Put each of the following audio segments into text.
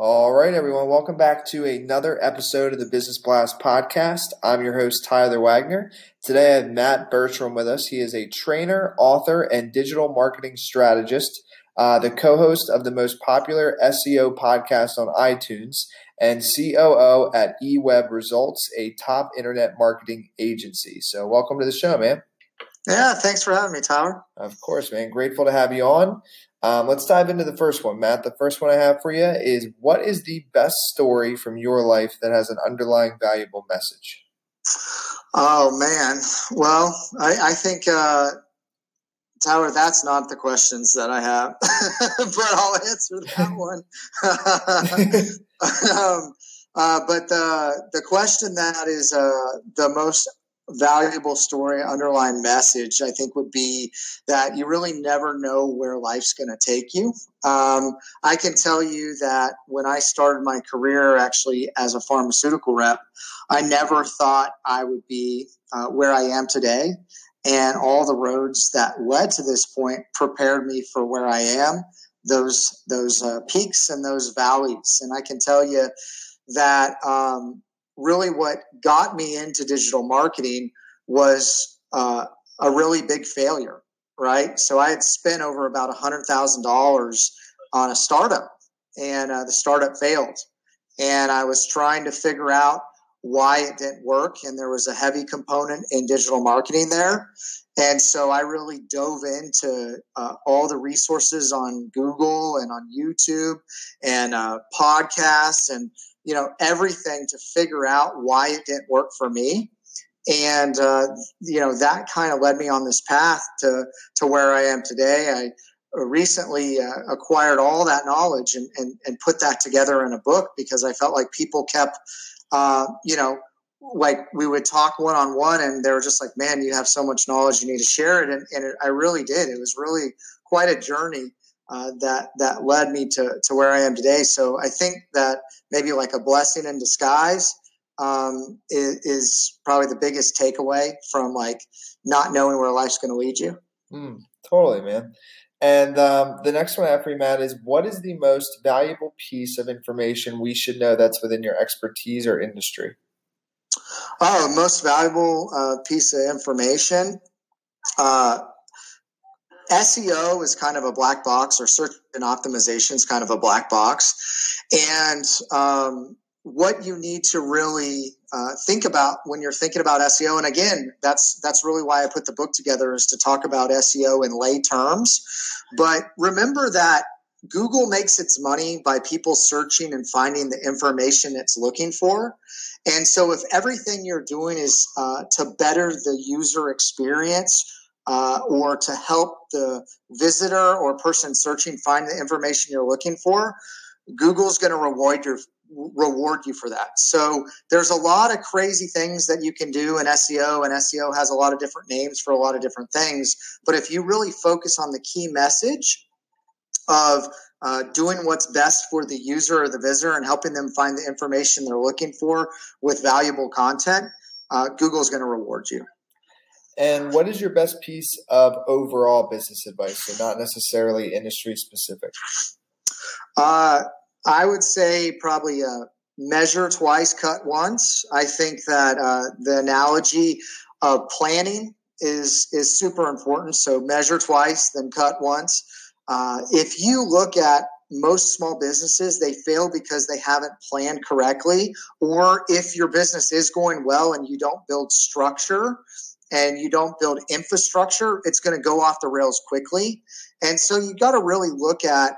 All right, everyone. Welcome back to another episode of the Business Blast podcast. I'm your host, Tyler Wagner. Today I have Matt Bertram with us. He is a trainer, author, and digital marketing strategist, uh, the co host of the most popular SEO podcast on iTunes, and COO at eWeb Results, a top internet marketing agency. So, welcome to the show, man. Yeah, thanks for having me, Tyler. Of course, man. Grateful to have you on. Um, let's dive into the first one, Matt. The first one I have for you is what is the best story from your life that has an underlying valuable message? Oh, man. Well, I, I think, uh, Tyler, that's not the questions that I have, but I'll answer that one. um, uh, but the, the question that is uh, the most valuable story, underlying message, I think would be that you really never know where life's going to take you. Um, I can tell you that when I started my career actually as a pharmaceutical rep, I never thought I would be uh, where I am today. And all the roads that led to this point prepared me for where I am, those, those uh, peaks and those valleys. And I can tell you that um, really what got me into digital marketing was uh, a really big failure, right? So I had spent over about $100,000 on a startup and uh, the startup failed. And I was trying to figure out why it didn't work. And there was a heavy component in digital marketing there. And so I really dove into uh, all the resources on Google and on YouTube and uh, podcasts and you know everything to figure out why it didn't work for me. And uh, you know that kind of led me on this path to to where i am today. I recently uh, acquired all that knowledge and, and, and put that together in a book because i felt like people kept uh, you know like we would talk one on one and they were just like man you have so much knowledge you need to share it. And, and it, i really did. It was really quite a journey uh, that that led me to to where I am today. So I think that maybe like a blessing in disguise um, is, is, probably the biggest takeaway from like not knowing where life's going to lead you. Mm, totally, man. And um, the next one after you, Matt, is what is the most valuable piece of information we should know that's within your expertise or industry? Oh, most valuable uh, piece of information. Uh, SEO is kind of a black box, or search and optimization is kind of a black box. And um, what you need to really uh, think about when you're thinking about SEO, and again, that's that's really why I put the book together is to talk about SEO in lay terms. But remember that Google makes its money by people searching and finding the information it's looking for. And so, if everything you're doing is uh, to better the user experience, uh, or to help the visitor or person searching find the information you're looking for, Google's going to reward your reward you for that. So there's a lot of crazy things that you can do in SEO, and SEO has a lot of different names for a lot of different things. But if you really focus on the key message of uh, doing what's best for the user or the visitor and helping them find the information they're looking for with valuable content, uh, Google's going to reward you. And what is your best piece of overall business advice, so not necessarily industry specific? Uh, I would say probably uh, measure twice, cut once. I think that uh, the analogy of planning is is super important. So measure twice, then cut once. Uh, if you look at most small businesses, they fail because they haven't planned correctly, or if your business is going well and you don't build structure and you don't build infrastructure, it's going to go off the rails quickly. And so you got to really look at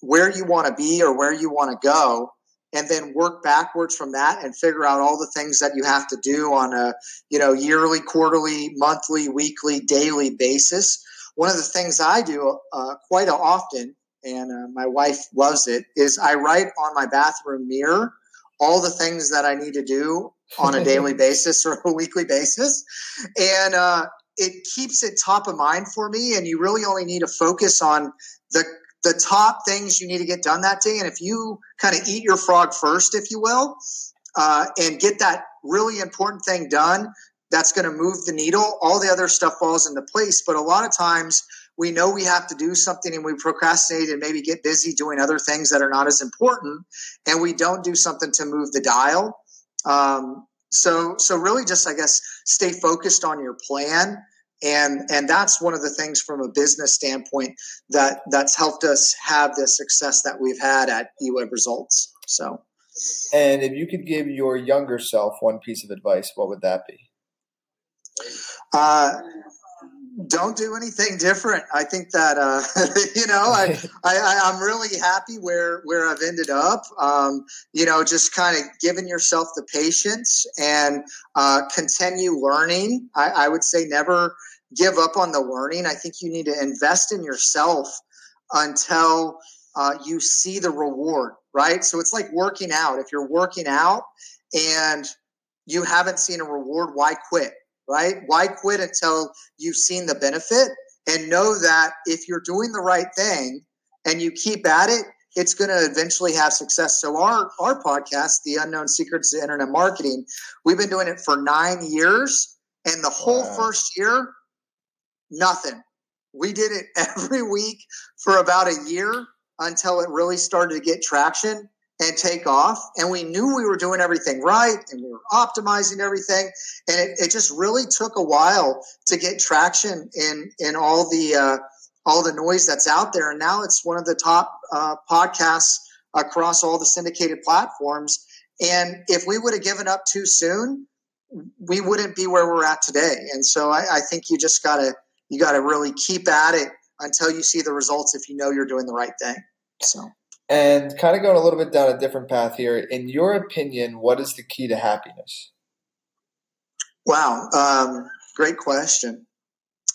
where you want to be or where you want to go and then work backwards from that and figure out all the things that you have to do on a you know yearly quarterly monthly weekly daily basis one of the things i do uh, quite often and uh, my wife loves it is i write on my bathroom mirror all the things that i need to do on a daily basis or a weekly basis and uh, it keeps it top of mind for me and you really only need to focus on the the top things you need to get done that day. And if you kind of eat your frog first, if you will, uh, and get that really important thing done, that's going to move the needle. All the other stuff falls into place. But a lot of times we know we have to do something and we procrastinate and maybe get busy doing other things that are not as important. And we don't do something to move the dial. Um, so, so really just, I guess, stay focused on your plan and and that's one of the things from a business standpoint that that's helped us have the success that we've had at eWeb Results. So, and if you could give your younger self one piece of advice, what would that be? Uh, don't do anything different. I think that uh, you know I, I I'm really happy where where I've ended up. Um, you know, just kind of giving yourself the patience and uh, continue learning. I, I would say never give up on the learning. I think you need to invest in yourself until uh, you see the reward. Right. So it's like working out. If you're working out and you haven't seen a reward, why quit? Right? Why quit until you've seen the benefit and know that if you're doing the right thing and you keep at it, it's going to eventually have success. So our our podcast, The Unknown Secrets of Internet Marketing, we've been doing it for 9 years and the whole wow. first year nothing. We did it every week for about a year until it really started to get traction and take off. And we knew we were doing everything right and we were optimizing everything. And it, it just really took a while to get traction in, in all the, uh, all the noise that's out there. And now it's one of the top uh, podcasts across all the syndicated platforms. And if we would have given up too soon, we wouldn't be where we're at today. And so I, I think you just gotta, you gotta really keep at it until you see the results if you know you're doing the right thing. So. And kind of going a little bit down a different path here. In your opinion, what is the key to happiness? Wow, um, great question.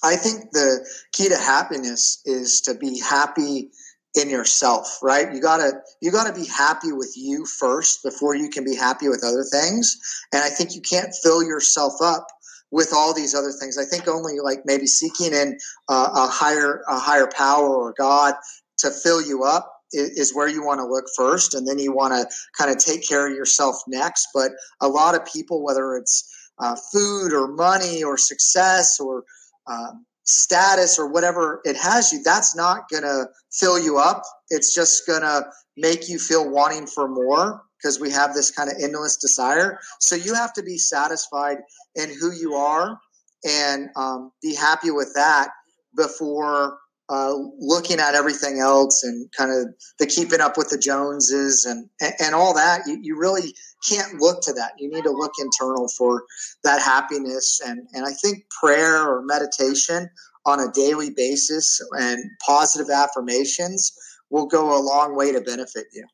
I think the key to happiness is to be happy in yourself, right? You gotta you gotta be happy with you first before you can be happy with other things. And I think you can't fill yourself up with all these other things. I think only like maybe seeking in uh, a higher a higher power or God to fill you up is where you want to look first, and then you want to kind of take care of yourself next. But a lot of people, whether it's uh, food or money or success or um, status or whatever it has you, that's not going to fill you up. It's just going to make you feel wanting for more because we have this kind of endless desire. So you have to be satisfied in who you are and um, be happy with that before uh, looking at everything else and kind of the keeping up with the Joneses and, and, all that, you, you really can't look to that. You need to look internal for that happiness. And, and I think prayer or meditation on a daily basis and positive affirmations will go a long way to benefit you.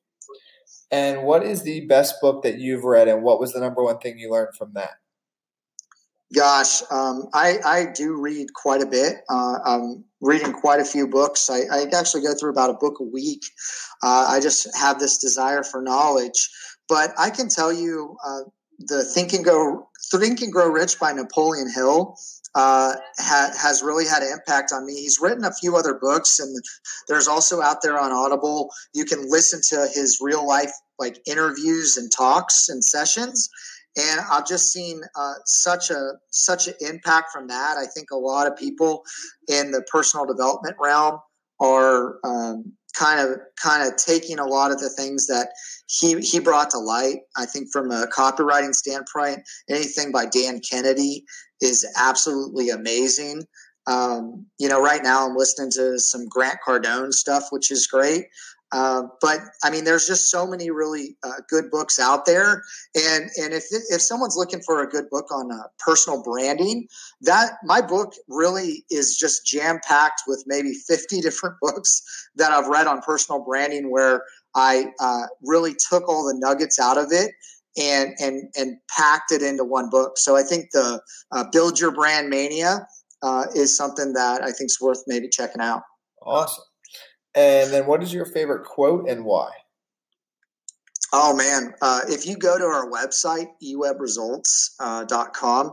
And what is the best book that you've read, and what was the number one thing you learned from that? Gosh, um, I, I do read quite a bit. Uh, I'm reading quite a few books. I, I, actually go through about a book a week. Uh, I just have this desire for knowledge. But I can tell you uh, the Think and Go Think and Grow Rich by Napoleon Hill uh, ha, has really had an impact on me. He's written a few other books, and there's also out there on Audible. You can listen to his real life like interviews and talks and sessions and I've just seen uh, such a such an impact from that. I think a lot of people in the personal development realm are um, kind of kind of taking a lot of the things that he he brought to light. I think from a copywriting standpoint, anything by Dan Kennedy is absolutely amazing. Um, you know, right now I'm listening to some Grant Cardone stuff, which is great. Uh, but I mean, there's just so many really uh, good books out there, and and if if someone's looking for a good book on uh, personal branding, that my book really is just jam packed with maybe 50 different books that I've read on personal branding, where I uh, really took all the nuggets out of it and and and packed it into one book. So I think the uh, Build Your Brand Mania uh, is something that I think is worth maybe checking out. Awesome. And then, what is your favorite quote and why? Oh man, uh, if you go to our website ewebresults.com, uh,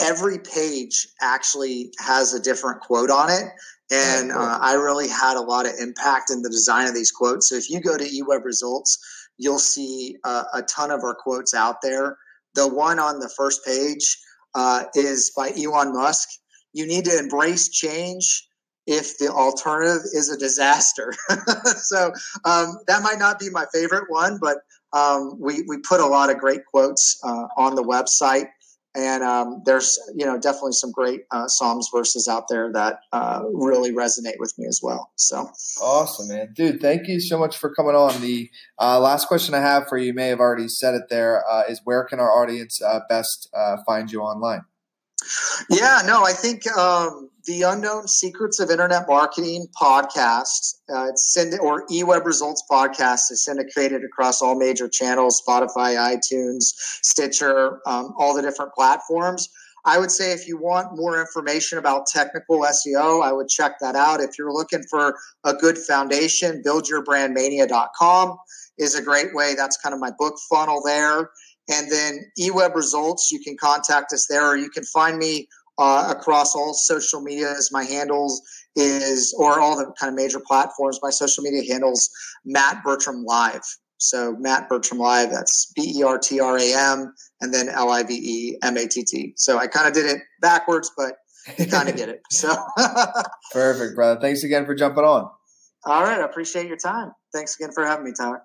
every page actually has a different quote on it. And uh, I really had a lot of impact in the design of these quotes. So if you go to eWeb Results, you'll see uh, a ton of our quotes out there. The one on the first page uh, is by Elon Musk. You need to embrace change if the alternative is a disaster. so um, that might not be my favorite one, but um, we, we put a lot of great quotes uh, on the website. And um, there's you know definitely some great uh, psalms verses out there that uh, really resonate with me as well. So. Awesome man. Dude thank you so much for coming on. The uh, last question i have for you, you may have already said it there uh, is where can our audience uh, best uh, find you online? Yeah, no, I think um, the Unknown Secrets of Internet Marketing podcast, uh, it's or eWeb Results podcast is syndicated across all major channels Spotify, iTunes, Stitcher, um, all the different platforms. I would say if you want more information about technical SEO, I would check that out. If you're looking for a good foundation, buildyourbrandmania.com is a great way. That's kind of my book funnel there. And then eWeb results, you can contact us there, or you can find me uh, across all social media medias. My handles is, or all the kind of major platforms. My social media handles Matt Bertram Live. So Matt Bertram Live. That's B E R T R A M, and then L I V E M A T T. So I kind of did it backwards, but you kind of get it. So perfect, brother. Thanks again for jumping on. All right, I appreciate your time. Thanks again for having me, Tyler.